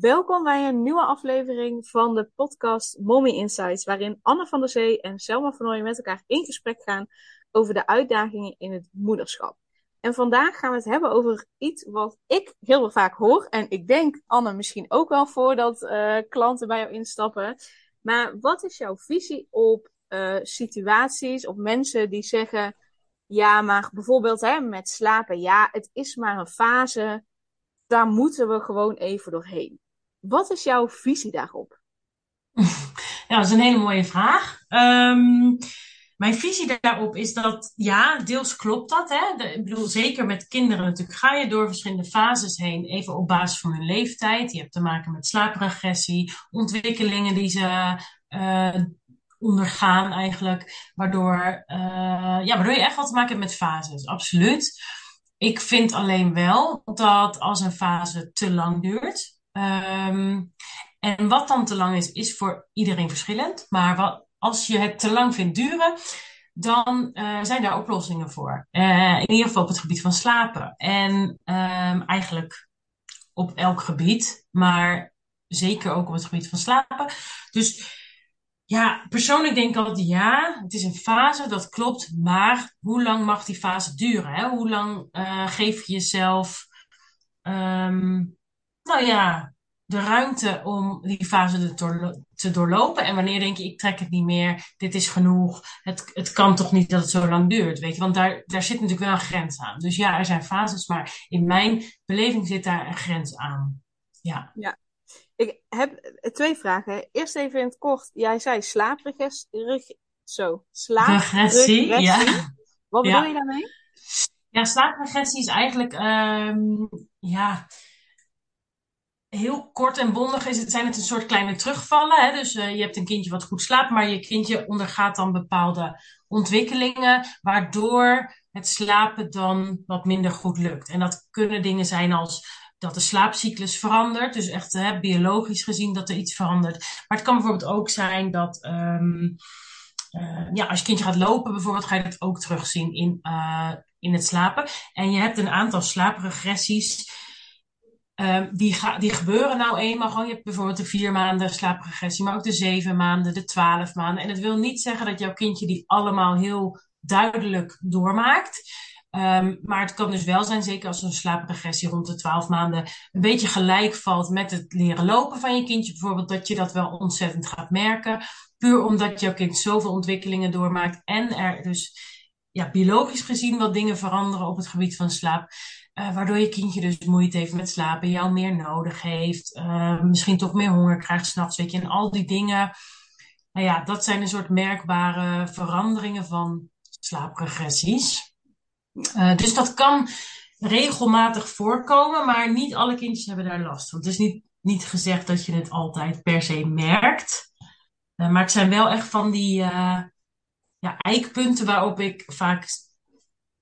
Welkom bij een nieuwe aflevering van de podcast Mommy Insights, waarin Anne van der Zee en Selma van Ooyen met elkaar in gesprek gaan over de uitdagingen in het moederschap. En vandaag gaan we het hebben over iets wat ik heel vaak hoor, en ik denk Anne misschien ook wel voordat uh, klanten bij jou instappen. Maar wat is jouw visie op uh, situaties, op mensen die zeggen, ja, maar bijvoorbeeld hè, met slapen, ja, het is maar een fase, daar moeten we gewoon even doorheen. Wat is jouw visie daarop? Ja, dat is een hele mooie vraag. Um, mijn visie daarop is dat, ja, deels klopt dat. Hè? ik bedoel, zeker met kinderen natuurlijk ga je door verschillende fases heen, even op basis van hun leeftijd. Je hebt te maken met slaapregressie, ontwikkelingen die ze uh, ondergaan eigenlijk, waardoor, uh, ja, waardoor je echt wat te maken hebt met fases, absoluut. Ik vind alleen wel dat als een fase te lang duurt, Um, en wat dan te lang is, is voor iedereen verschillend. Maar wat, als je het te lang vindt duren, dan uh, zijn daar oplossingen voor. Uh, in ieder geval op het gebied van slapen. En um, eigenlijk op elk gebied, maar zeker ook op het gebied van slapen. Dus ja, persoonlijk denk ik altijd ja, het is een fase, dat klopt. Maar hoe lang mag die fase duren? Hè? Hoe lang uh, geef je jezelf um, nou ja, de ruimte om die fase te doorlopen. En wanneer denk je, ik trek het niet meer, dit is genoeg. Het, het kan toch niet dat het zo lang duurt, weet je. Want daar, daar zit natuurlijk wel een grens aan. Dus ja, er zijn fases, maar in mijn beleving zit daar een grens aan. Ja. ja. Ik heb twee vragen. Eerst even in het kort. Jij zei slaapregressie. Zo, slaapregressie. Ja. Wat bedoel je daarmee? Ja, slaapregressie is eigenlijk, um, ja, heel kort en bondig is het, zijn het een soort kleine terugvallen. Hè? Dus uh, je hebt een kindje wat goed slaapt, maar je kindje ondergaat dan bepaalde ontwikkelingen, waardoor het slapen dan wat minder goed lukt. En dat kunnen dingen zijn als dat de slaapcyclus verandert, dus echt hè, biologisch gezien dat er iets verandert. Maar het kan bijvoorbeeld ook zijn dat um, uh, ja, als je kindje gaat lopen bijvoorbeeld, ga je dat ook terugzien in, uh, in het slapen. En je hebt een aantal slaapregressies Um, die, die gebeuren nou eenmaal gewoon. Je hebt bijvoorbeeld de vier maanden slaapregressie, maar ook de zeven maanden, de twaalf maanden. En het wil niet zeggen dat jouw kindje die allemaal heel duidelijk doormaakt. Um, maar het kan dus wel zijn, zeker als een slaapregressie rond de twaalf maanden een beetje gelijk valt met het leren lopen van je kindje bijvoorbeeld, dat je dat wel ontzettend gaat merken. Puur omdat jouw kind zoveel ontwikkelingen doormaakt en er dus ja, biologisch gezien wat dingen veranderen op het gebied van slaap. Uh, waardoor je kindje dus moeite heeft met slapen, jou meer nodig heeft, uh, misschien toch meer honger krijgt s'nachts, weet je. En al die dingen, nou ja, dat zijn een soort merkbare veranderingen van slaapregressies. Uh, dus dat kan regelmatig voorkomen, maar niet alle kindjes hebben daar last van. Het is niet, niet gezegd dat je het altijd per se merkt. maar het zijn wel echt van die ja, eikpunten waarop ik vaak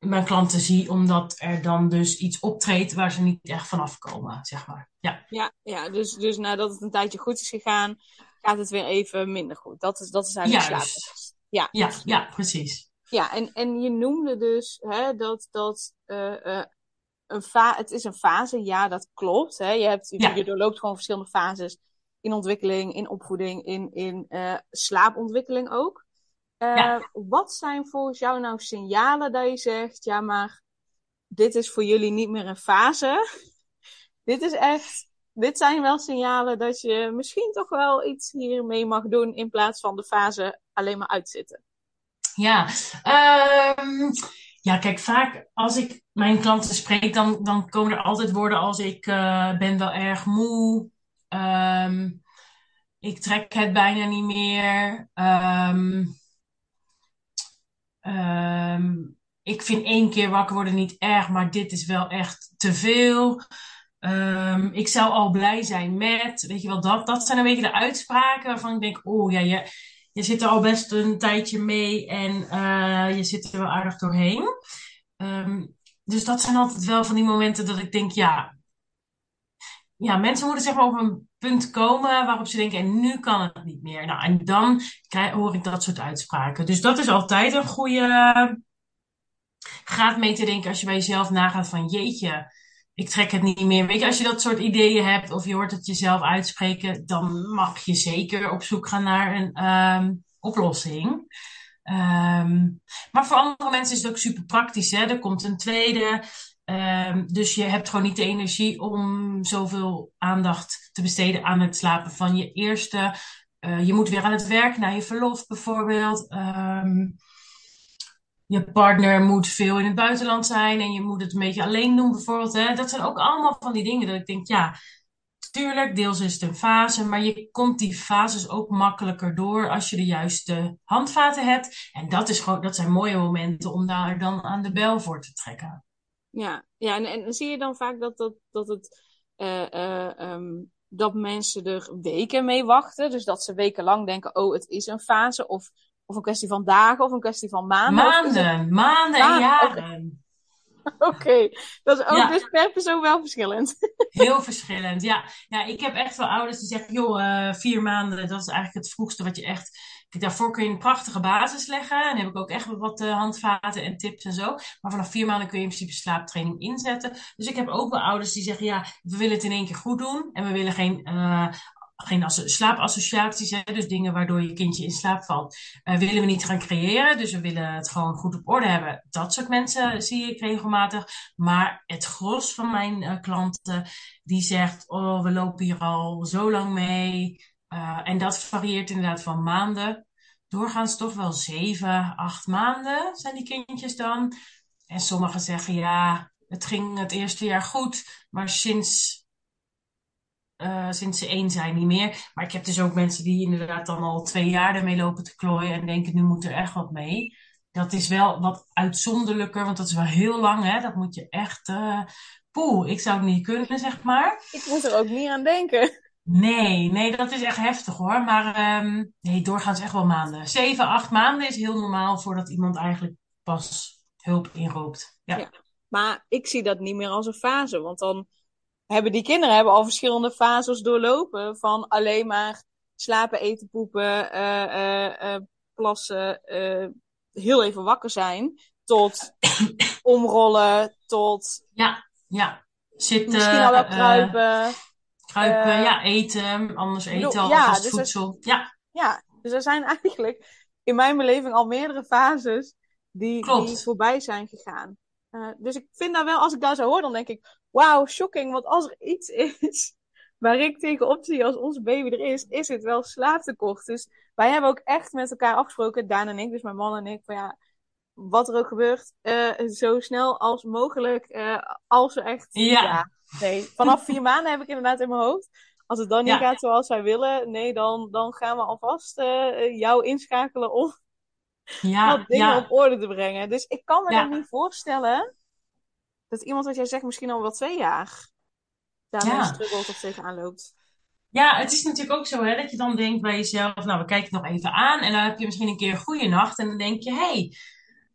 mijn klanten zie, omdat er dan dus iets optreedt waar ze niet echt vanaf komen, zeg maar. Ja, ja, ja dus, dus nadat het een tijdje goed is gegaan, gaat het weer even minder goed. Dat is, dat is eigenlijk ja, dus, ja. ja, ja, precies. Ja, en, en je noemde dus hè, dat, dat uh, uh, een fa het is een fase, ja, dat klopt. Hè. Je, hebt, ja. je doorloopt gewoon verschillende fases in ontwikkeling, in opvoeding, in, in uh, slaapontwikkeling ook. Uh, ja. Wat zijn volgens jou nou signalen dat je zegt, ja, maar dit is voor jullie niet meer een fase. dit is echt, dit zijn wel signalen dat je misschien toch wel iets hiermee mag doen in plaats van de fase alleen maar uitzitten. Ja, um, ja, kijk, vaak als ik mijn klanten spreek, dan, dan komen er altijd woorden als ik uh, ben wel erg moe. Um, ik trek het bijna niet meer. Um, Um, ik vind één keer wakker worden niet erg, maar dit is wel echt te veel. Um, ik zou al blij zijn met, weet je wel, dat, dat zijn een beetje de uitspraken waarvan ik denk, oh ja, je, je zit er al best een tijdje mee en uh, je zit er wel aardig doorheen. Um, dus dat zijn altijd wel van die momenten dat ik denk, ja, ja, mensen moeten zeg maar een punt komen waarop ze denken, en nu kan het niet meer. Nou, en dan krijg, hoor ik dat soort uitspraken. Dus dat is altijd een goede graad mee te denken als je bij jezelf nagaat van, jeetje, ik trek het niet meer. Weet je, als je dat soort ideeën hebt of je hoort het jezelf uitspreken, dan mag je zeker op zoek gaan naar een ehm, oplossing. Ehm, maar voor andere mensen is het ook super praktisch. Hè? Er komt een tweede. Ehm, dus je hebt gewoon niet de energie om zoveel aandacht te besteden aan het slapen van je eerste. Uh, je moet weer aan het werk, naar je verlof bijvoorbeeld. Um, je partner moet veel in het buitenland zijn en je moet het een beetje alleen doen bijvoorbeeld. Hè? Dat zijn ook allemaal van die dingen dat ik denk, ja, tuurlijk, deels is het een fase, maar je komt die fases ook makkelijker door als je de juiste handvaten hebt. En dat, is gewoon, dat zijn mooie momenten om daar dan aan de bel voor te trekken. Ja, ja en, en zie je dan vaak dat, dat, dat, het, uh, uh, um, dat mensen er weken mee wachten? Dus dat ze wekenlang denken, oh, het is een fase. Of of een kwestie van dagen of een kwestie van maanden? Maanden, maanden en jaren. Oké, dat is ook dus per persoon wel verschillend. Heel verschillend, ja. Ja, ik heb echt wel ouders die zeggen, joh, uh, vier maanden, dat is eigenlijk het vroegste wat je echt... Daarvoor kun je een prachtige basis leggen. En heb ik ook echt wat uh, handvaten en tips en zo. Maar vanaf vier maanden kun je in principe slaaptraining inzetten. Dus ik heb ook wel ouders die zeggen, ja, we willen het in één keer goed doen. En we willen geen uh, geen slaapassociaties, hè, dus dingen waardoor je kindje in slaap valt, uh, willen we niet gaan creëren. Dus we willen het gewoon goed op orde hebben. Dat soort mensen zie ik regelmatig. Maar het gros van mijn klanten, die zegt, oh, we lopen hier al zo lang mee. Uh, en dat varieert inderdaad van maanden. Doorgaans toch wel zeven, acht maanden zijn die kindjes dan. En sommigen zeggen, ja, het ging het eerste jaar goed, maar sinds uh, sinds ze één zijn niet meer. Maar ik heb dus ook mensen die inderdaad dan al twee jaar ermee lopen te klooien en denken, nu moet er echt wat mee. Dat is wel wat uitzonderlijker, want dat is wel heel lang, hè. Dat moet je echt... Uh, poeh, ik zou het niet kunnen, zeg maar. Ik moet er ook niet aan denken. Nee, nee, dat is echt heftig hoor. Maar um, nee, doorgaans echt wel maanden. Zeven, acht maanden is heel normaal voordat iemand eigenlijk pas hulp inroopt. Ja. ja. Maar ik zie dat niet meer als een fase, want dan hebben die kinderen hebben al verschillende fases doorlopen. Van alleen maar slapen, eten, poepen, uh, uh, uh, plassen, heel even wakker zijn. Tot omrollen, tot... Ja, ja. Zitten. Misschien al wel kruipen. Kruipen, ja, eten. Anders eten, ja, dus voedsel. Er, ja. ja, dus er zijn eigenlijk in mijn beleving al meerdere fases die, die voorbij zijn gegaan. dus ik vind daar wel, als ik daar zo hoor, dan denk ik, wauw, shocking. Want als er iets is waar ik tegenop zie als onze baby er is, is het wel slaaptekort. Dus wij hebben ook echt met elkaar afgesproken, Daan en ik, dus mijn man en ik, van ja, wat er ook gebeurt, uh, zo snel als mogelijk, uh, als er echt... Ja. Nee, vanaf vier maanden heb ik inderdaad in mijn hoofd. Als het dan niet gaat zoals wij willen, nee, dan, dan gaan we alvast uh, jou inschakelen om ja, wat dingen op orde te brengen. Dus ik kan me dat niet voorstellen dat iemand wat jij zegt misschien al wel twee jaar daarmee ja. struggelt of tegenaan loopt. Ja, het is natuurlijk ook zo hè, dat je dan denkt bij jezelf, nou we kijken het nog even aan en dan heb je misschien een keer een goede nacht en dan denk je, hé, hey,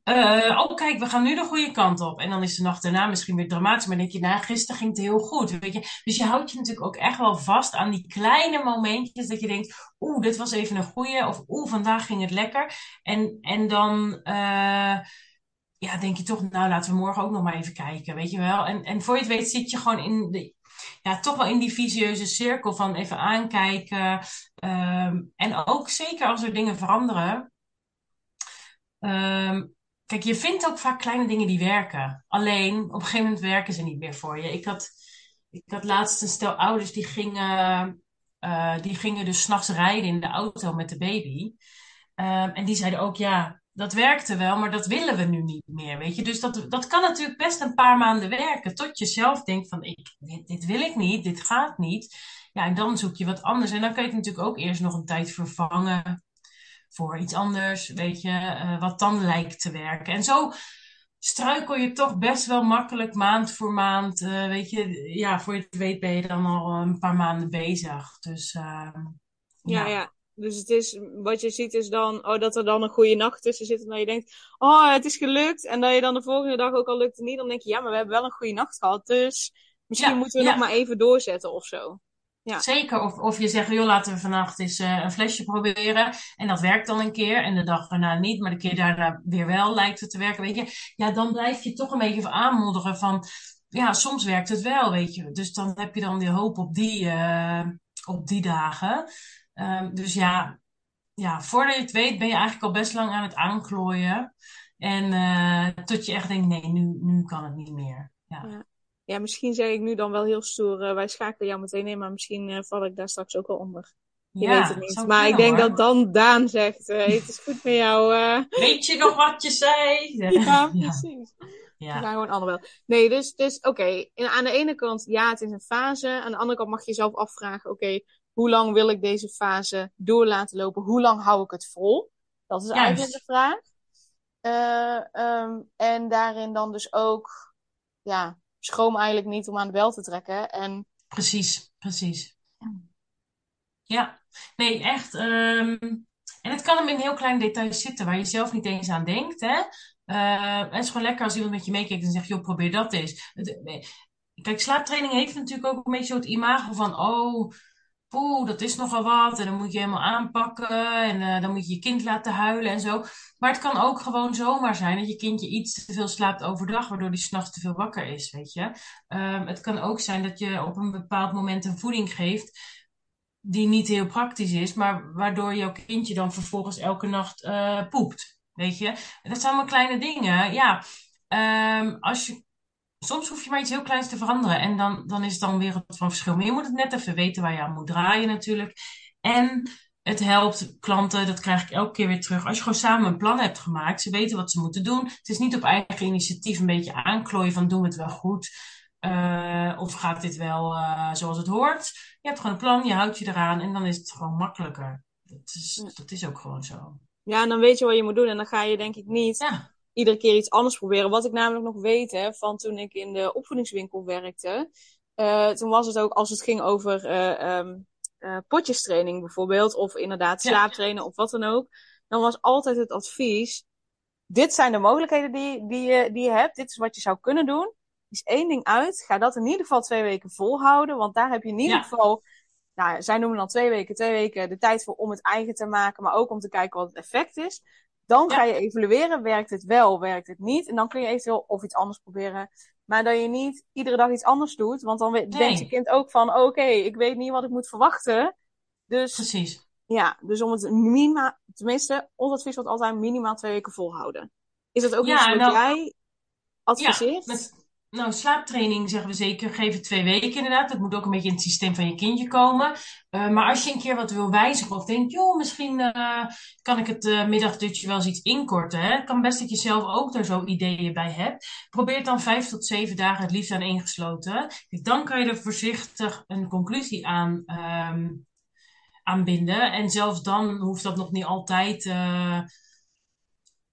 uh, oh kijk, we gaan nu de goede kant op. En dan is de nacht daarna misschien weer dramatisch, maar denk je, nou gisteren ging het heel goed. Weet je? Dus je houdt je natuurlijk ook echt wel vast aan die kleine momentjes dat je denkt, oeh, dit was even een goede of oeh, vandaag ging het lekker. En, en dan... Uh, ja, denk je toch, nou laten we morgen ook nog maar even kijken, weet je wel. En, en voor je het weet zit je gewoon in de, ja, toch wel in die visieuze cirkel van even aankijken. Um, en ook zeker als er dingen veranderen. Um, kijk, je vindt ook vaak kleine dingen die werken. Alleen op een gegeven moment werken ze niet meer voor je. Ik had, ik had laatst een stel ouders die gingen, uh, die gingen dus s'nachts rijden in de auto met de baby. Um, en die zeiden ook, ja, dat werkte wel, maar dat willen we nu niet meer, weet je. Dus dat, dat kan natuurlijk best een paar maanden werken, tot je zelf denkt van, ik, dit, wil ik niet, dit gaat niet. Ja, en dan zoek je wat anders. En dan kan je het natuurlijk ook eerst nog een tijd vervangen voor iets anders, weet je, uh, wat dan lijkt te werken. En zo struikel je toch best wel makkelijk maand voor maand, uh, weet je. Ja, voor je het weet ben je dan al een paar maanden bezig. Dus uh, ja, ja. ja. Dus het is, wat je ziet is dan, oh, dat er dan een goede nacht tussen zit. En dat je denkt, oh, het is gelukt. En dat je dan de volgende dag ook al lukt het niet. Dan denk je, ja, maar we hebben wel een goede nacht gehad. Dus misschien moeten we nog maar even doorzetten of zo. Ja. Zeker. Of, of je zegt, joh, laten we vannacht eens uh, een flesje proberen. En dat werkt dan een keer. En de dag daarna niet. Maar de keer daarna weer wel lijkt het te werken. Weet je. Ja, dan blijf je toch een beetje aanmodderen van ja, soms werkt het wel, weet je. Dus dan heb je dan die hoop op die, eh, op die dagen. Ehm, dus ja, ja, voordat je het weet ben je eigenlijk al best lang aan het aanklooien. En uh, tot je echt denkt, nee, nu, nu kan het niet meer. Ja. ja. Ja misschien zeg ik nu dan wel heel stoer, uh, wij schakelen jou meteen in, maar misschien uh, val ik daar straks ook wel onder. Je ja, weet het niet. Maar ik denk hoor. dat dan Daan zegt, het is goed met jou. Weet je nog wat je zei? ja, precies. Ja. We gaan gewoon allemaal wel. Nee, dus, dus oké. Okay. Aan de ene kant, ja, het is een fase. Aan de andere kant mag je jezelf afvragen, oké, okay, hoe lang wil ik deze fase door laten lopen? Hoe lang hou ik het vol? Dat is Juist. eigenlijk de vraag. Um, en daarin dan dus ook, ja, schroom eigenlijk niet om aan de bel te trekken. En... Precies, precies. Ja, nee, echt. Um... En het kan hem in heel kleine details zitten waar je zelf niet eens aan denkt. Hè? Uh, het is gewoon lekker als iemand met je meekijkt en zegt, joh, probeer dat eens. Kijk, slaaptraining heeft natuurlijk ook een beetje het imago van, oh, poeh, dat is nogal wat. En dan moet je helemaal aanpakken. En uh, dan moet je je kind laten huilen en zo. Maar het kan ook gewoon zomaar zijn dat je kindje iets te veel slaapt overdag, waardoor die s'nachts te veel wakker is, weet je. Um, het kan ook zijn dat je op een bepaald moment een voeding geeft die niet heel praktisch is, maar waardoor jouw kindje dan vervolgens elke nacht uh, poept. Weet je, dat zijn allemaal kleine dingen. Ja, um, als je soms hoef je maar iets heel kleins te veranderen. En dan, dan is het dan weer wat van verschil. Maar je moet het net even weten waar je aan moet draaien natuurlijk. En het helpt klanten, dat krijg ik elke keer weer terug. Als je gewoon samen een plan hebt gemaakt, ze weten wat ze moeten doen. Het is niet op eigen initiatief een beetje aanklooien van doen we het wel goed. Uh, of gaat dit wel uh, zoals het hoort? Je hebt gewoon een plan, je houdt je eraan en dan is het gewoon makkelijker. Dat is, dat is ook gewoon zo. Ja, en dan weet je wat je moet doen en dan ga je denk ik niet ja iedere keer iets anders proberen. Wat ik namelijk nog weet hè, van toen ik in de opvoedingswinkel werkte. Uh, toen was het ook als het ging over uh, um, uh, potjestraining bijvoorbeeld. Of inderdaad slaaptrainen of wat dan ook. Dan was altijd het advies. Dit zijn de mogelijkheden die, die, je, die je hebt. Dit is wat je zou kunnen doen. Is één ding uit. Ga dat in ieder geval twee weken volhouden. Want daar heb je in ieder ja. geval nou, zij noemen dan twee weken, twee weken de tijd voor om het eigen te maken, maar ook om te kijken wat het effect is. Dan ga je evalueren, werkt het wel, werkt het niet. En dan kun je eventueel of iets anders proberen. Maar dat je niet iedere dag iets anders doet. Want dan nee. denkt je kind ook van, oké, okay, ik weet niet wat ik moet verwachten. Dus, Precies. Ja, dus om het minimaal, tenminste, ons advies wordt altijd minimaal twee weken volhouden. Is dat ook ja, iets wat nou, jij adviseert? Ja, met, nou, slaaptraining zeggen we zeker, het twee weken inderdaad. Dat moet ook een beetje in het systeem van je kindje komen. Uh, maar als je een keer wat wil wijzigen of denkt, joh, misschien uh, kan ik het uh, middagdutje wel eens iets inkorten. Hè? Kan best dat je zelf ook er zo ideeën bij hebt. Probeer dan vijf tot zeven dagen het liefst aan ingesloten. Dan kan je er voorzichtig een conclusie aan um, aanbinden. En zelfs dan hoeft dat nog niet altijd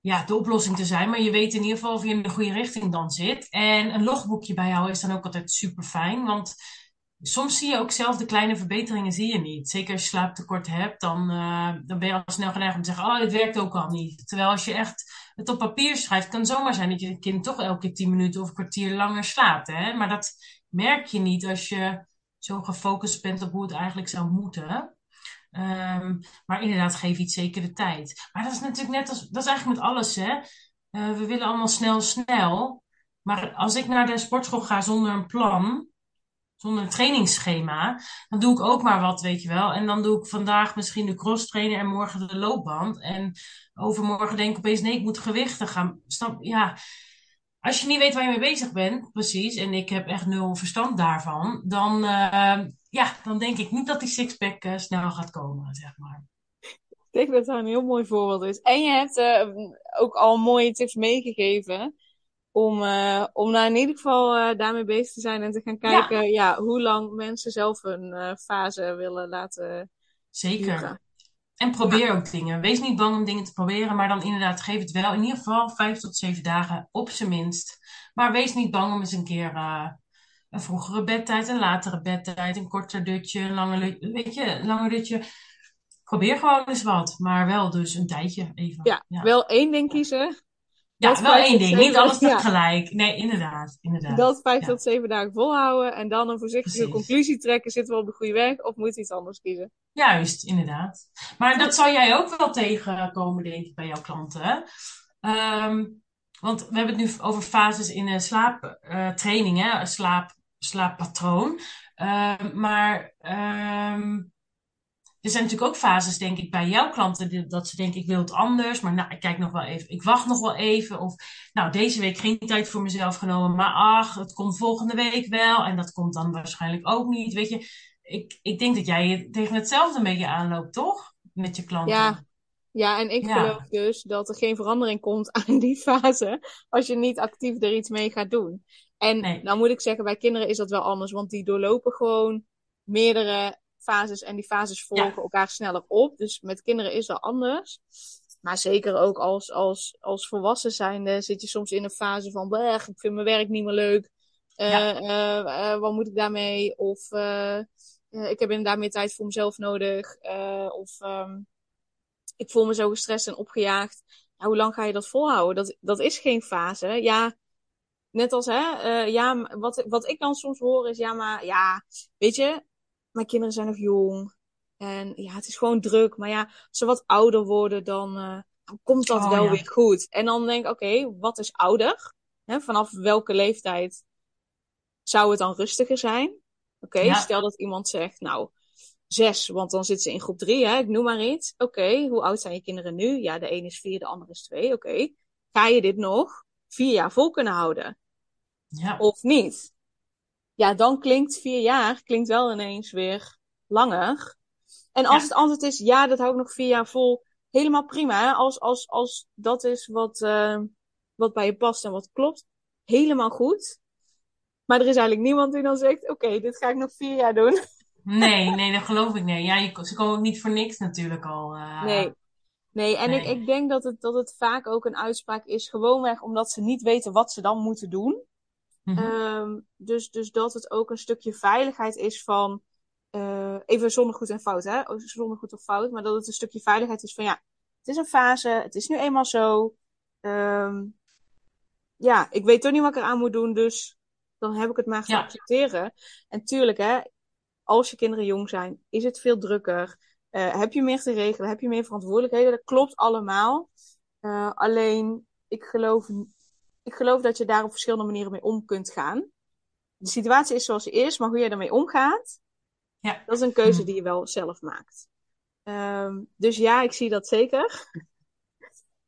ja, de oplossing te zijn. Maar je weet in ieder geval of je in de goede richting dan zit. En een logboekje bijhouden is dan ook altijd super fijn. Want soms zie je ook zelf de kleine verbeteringen zie je niet. Zeker als je slaaptekort hebt, dan, uh, dan ben je al snel geneigd om te zeggen: Oh, dit werkt ook al niet. Terwijl als je echt het op papier schrijft, kan het zomaar zijn dat je kind toch elke 10 minuten of een kwartier langer slaapt. Hè? Maar dat merk je niet als je zo gefocust bent op hoe het eigenlijk zou moeten. Um, maar inderdaad, geef iets zeker de tijd. Maar dat is natuurlijk net als, dat is eigenlijk met alles, hè. Uh, we willen allemaal snel, snel. Maar als ik naar de sportschool ga zonder een plan, zonder een trainingsschema, dan doe ik ook maar wat, weet je wel. En dan doe ik vandaag misschien de cross trainer en morgen de loopband. En overmorgen denk ik opeens, nee, ik moet gewichten gaan. Ja, als je niet weet waar je mee bezig bent, precies, en ik heb echt nul verstand daarvan, dan, uh, ja, dan denk ik niet dat die sixpack uh, snel gaat komen, zeg maar. Ik denk dat dat een heel mooi voorbeeld is. En je hebt uh, ook al mooie tips meegegeven om, uh, om nou in ieder geval daarmee bezig te zijn en te gaan kijken ja. ja hoe lang mensen zelf hun fase willen laten. Zeker. Duren. En probeer ja. ook dingen. Wees niet bang om dingen te proberen, maar dan inderdaad geef het wel in ieder geval vijf tot zeven dagen op zijn minst. Maar wees niet bang om eens een keer een vroegere bedtijd, een latere bedtijd, een korter dutje, een langer, weet je, een langer dutje. Probeer gewoon eens wat, maar wel dus een tijdje even. Ja, ja. wel één ding kiezen. Ja, wel één ding. Niet alles tegelijk. Ja. Nee, inderdaad, inderdaad. Dat vijf ja. tot zeven dagen volhouden en dan een voorzichtige Precies. conclusie trekken. Zitten we op de goede weg of moet iets anders kiezen? Juist, inderdaad. Maar dat zou jij ook wel tegenkomen, denk ik, bij jouw klanten. Um, Want we hebben het nu over fases in een slaaptraining, hè? Een slaap, slaappatroon. Ehm, maar ehm, er zijn natuurlijk ook fases, denk ik, bij jouw klanten dat ze denken, ik wil het anders, maar nou, ik kijk nog wel even, ik wacht nog wel even. Of, nou, deze week geen tijd voor mezelf genomen, maar ach, het komt volgende week wel. En dat komt dan waarschijnlijk ook niet, weet je. Ik, ik denk dat jij tegen hetzelfde een beetje aanloopt, toch? Met je klanten. Ja, ja en ik Ja. geloof dus dat er geen verandering komt aan die fase als je niet actief er iets mee gaat doen. En Nee. nou moet ik zeggen, bij kinderen is dat wel anders, want die doorlopen gewoon meerdere fases en die fases volgen Ja. elkaar sneller op. Dus met kinderen is dat anders. Maar zeker ook als, als, als volwassen zijnde zit je soms in een fase van, "Bleh, ik vind mijn werk niet meer leuk. Ja. eh, wat moet ik daarmee? Of ik heb inderdaad meer tijd voor mezelf nodig. Of ehm, ik voel me zo gestrest en opgejaagd. Ja, hoe lang ga je dat volhouden? Dat, dat is geen fase. Ja, net als hè, eh, ja, wat, wat ik dan soms hoor is, ja, maar ja, weet je, mijn kinderen zijn nog jong. En ja, het is gewoon druk. Maar ja, als ze wat ouder worden, dan, eh, dan komt dat Oh, wel ja. weer goed. En dan denk ik, oké, wat is ouder? Hè, vanaf welke leeftijd zou het dan rustiger zijn? Oké, Ja. stel dat iemand zegt, nou, zes, want dan zit ze in groep drie, hè? Ik noem maar iets. Oké, hoe oud zijn je kinderen nu? Ja, de een is vier, de ander is twee. Oké, ga je dit nog vier jaar vol kunnen houden? Ja. Of niet? Ja, dan klinkt vier jaar klinkt wel ineens weer langer. En als Ja. het antwoord is, ja, dat hou ik nog vier jaar vol, helemaal prima. Hè? Als, als, als dat is wat, eh, wat bij je past en wat klopt, helemaal goed. Maar er is eigenlijk niemand die dan zegt, oké, dit ga ik nog vier jaar doen. Nee, nee, dat geloof ik niet. Ja, je, ze komen ook niet voor niks natuurlijk al. eh. Nee. Nee, en Ik, ik denk dat het, dat het vaak ook een uitspraak is, gewoonweg omdat ze niet weten wat ze dan moeten doen. Mhm. Ehm, dus, dus dat het ook een stukje veiligheid is van, eh, even zonder goed en fout, hè? Oh, Zonder goed of fout, maar dat het een stukje veiligheid is van, ja, het is een fase, het is nu eenmaal zo. Ehm, ja, ik weet toch niet wat ik eraan moet doen, dus dan heb ik het maar Ja. accepteren. En tuurlijk, hè, als je kinderen jong zijn, is het veel drukker. Eh, heb je meer te regelen, heb je meer verantwoordelijkheden. Dat klopt allemaal. Eh, alleen, ik geloof, ik geloof dat je daar op verschillende manieren mee om kunt gaan. De situatie is zoals ze is, maar hoe je ermee omgaat, Ja. dat is een keuze Hmm. die je wel zelf maakt. Ehm, dus ja, ik zie dat zeker.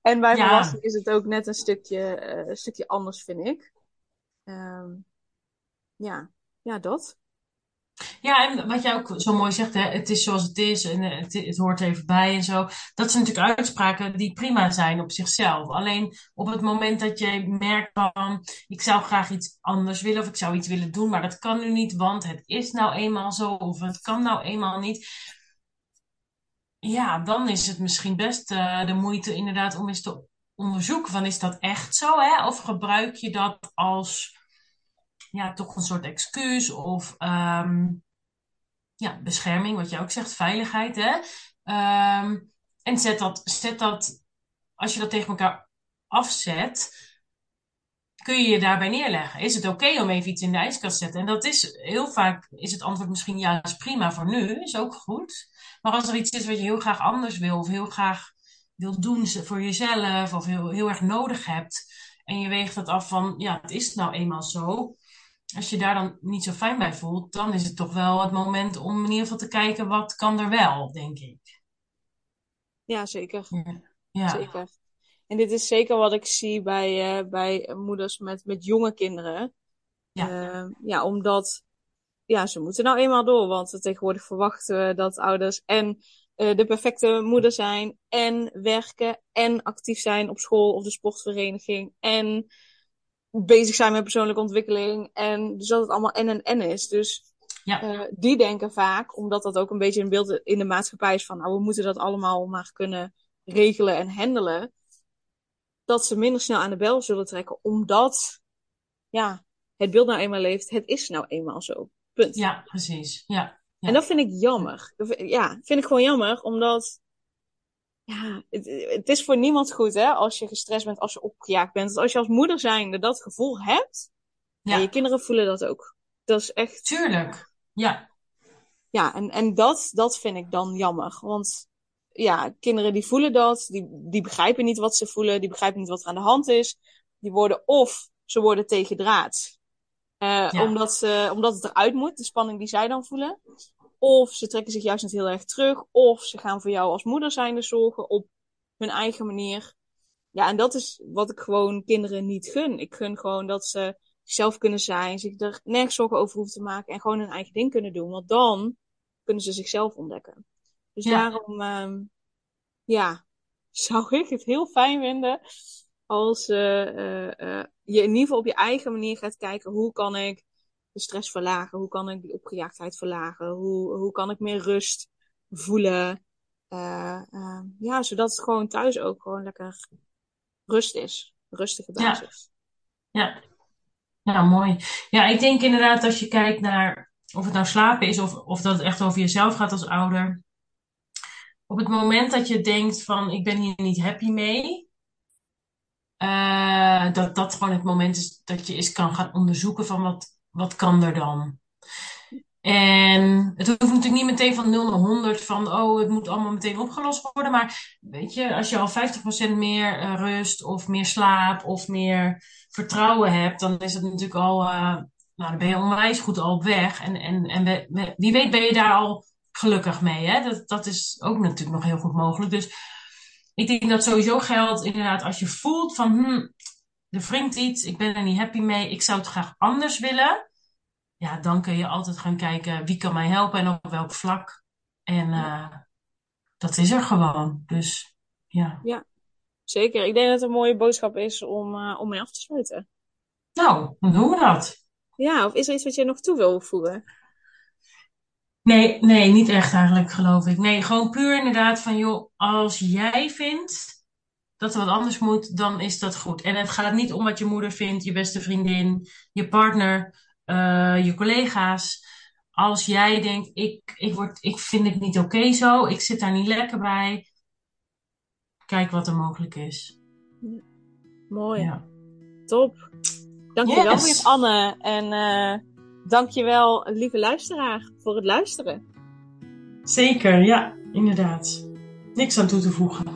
En bij Ja. volwassenen is het ook net een stukje, eh, een stukje anders, vind ik. Ehm, ja. ja, dat. Ja, en wat jij ook zo mooi zegt, hè, het is zoals het is en eh, het, hoort even bij en zo. Dat zijn natuurlijk uitspraken die prima zijn op zichzelf. Alleen op het moment dat je merkt van, ik zou graag iets anders willen of ik zou iets willen doen, maar dat kan nu niet, want het is nou eenmaal zo of het kan nou eenmaal niet. Ja, dan is het misschien best eh, de moeite inderdaad om eens te onderzoeken van, is dat echt zo, hè? Of gebruik je dat als, ja, toch een soort excuus of... ehm, ja, bescherming, wat je ook zegt, veiligheid, hè? Ehm, en zet dat, zet dat, als je dat tegen elkaar afzet, kun je je daarbij neerleggen. Is het oké om even iets in de ijskast te zetten? En dat is heel vaak, is het antwoord misschien ja, is prima voor nu, is ook goed. Maar als er iets is wat je heel graag anders wil, of heel graag wil doen voor jezelf, of heel, heel erg nodig hebt, en je weegt dat af van, ja, het is nou eenmaal zo. Als je daar dan niet zo fijn bij voelt, dan is het toch wel het moment om in ieder geval te kijken wat kan er wel, denk ik. Ja, zeker. Ja. Zeker. En dit is zeker wat ik zie bij, eh, bij moeders met, met jonge kinderen. Ja. Eh, ja, omdat ja, ze moeten nou eenmaal door. Want tegenwoordig verwachten we dat ouders en eh, de perfecte moeder zijn. En werken en actief zijn op school of de sportvereniging. En bezig zijn met persoonlijke ontwikkeling. En dus dat het allemaal en en en is. Dus Ja. eh, die denken vaak, omdat dat ook een beetje een beeld in de maatschappij is van, nou, we moeten dat allemaal maar kunnen regelen en handelen, dat ze minder snel aan de bel zullen trekken, omdat, ja, het beeld nou eenmaal leeft, het is nou eenmaal zo. Punt. Ja, precies. Ja. Ja. En dat vind ik jammer. Dat vind- Ja, vind ik gewoon jammer, omdat, ja, het, het is voor niemand goed, hè, als je gestrest bent, als je opgejaagd bent. Als je als moeder zijnde dat gevoel hebt, Ja. en je kinderen voelen dat ook. Dat is echt, Tuurlijk. Ja. ja, en, en dat, dat vind ik dan jammer. Want ja, kinderen die voelen dat, die, die begrijpen niet wat ze voelen, die begrijpen niet wat er aan de hand is. die worden of ze worden tegendraads. Uh, Ja. omdat, ze, omdat het eruit moet, de spanning die zij dan voelen. Of ze trekken zich juist niet heel erg terug. Of ze gaan voor jou als moeder zijnde zorgen op hun eigen manier. Ja, en dat is wat ik gewoon kinderen niet gun. Ik gun gewoon dat ze zichzelf kunnen zijn, zich er nergens zorgen over hoeven te maken en gewoon hun eigen ding kunnen doen. Want dan kunnen ze zichzelf ontdekken. Dus Ja. daarom, ehm, ja, zou ik het heel fijn vinden als eh, eh, eh, je in ieder geval op je eigen manier gaat kijken hoe kan ik de stress verlagen, hoe kan ik die opgejaagdheid verlagen, hoe, hoe kan ik meer rust voelen. Eh, eh, ja, zodat het gewoon thuis ook gewoon lekker rust is. Rustige basis. Ja. ja, mooi. Ja, ik denk inderdaad als je kijkt naar of het nou slapen is of, of dat het echt over jezelf gaat als ouder. Op het moment dat je denkt van ik ben hier niet happy mee, eh, dat dat gewoon het moment is dat je eens kan gaan onderzoeken van wat, wat kan er dan. En het hoeft natuurlijk niet meteen van 0 naar 100 van oh, het moet allemaal meteen opgelost worden. Maar weet je, als je al 50% meer eh, rust of meer slaap of meer vertrouwen hebt, dan is het natuurlijk al, eh, nou, dan ben je onwijs goed al op weg. En, en, en wie weet ben je daar al gelukkig mee. Hè? Dat, dat is ook natuurlijk nog heel goed mogelijk. Dus ik denk dat sowieso geldt inderdaad als je voelt van hm, er wringt iets, ik ben er niet happy mee, ik zou het graag anders willen. Ja, dan kun je altijd gaan kijken wie kan mij helpen en op welk vlak. En eh, dat is er gewoon. Dus ja. Zeker. Ik denk dat het een mooie boodschap is om, eh, om mee af te sluiten. Nou, dan doen we dat. Ja, of is er iets wat je nog toe wil voegen? Nee, nee, niet echt eigenlijk, geloof ik. Nee, gewoon puur inderdaad van, joh, als jij vindt dat er wat anders moet, dan is dat goed. En het gaat niet om wat je moeder vindt, je beste vriendin, je partner, eh, je collega's. Als jij denkt, ik, ik, word, ik vind het niet oké zo, ik zit daar niet lekker bij, kijk wat er mogelijk is. Mooi. Ja. Top. Dankjewel Yes. weer, Anne. En eh dankjewel, lieve luisteraar, voor het luisteren. Zeker, ja, inderdaad. Niks aan toe te voegen.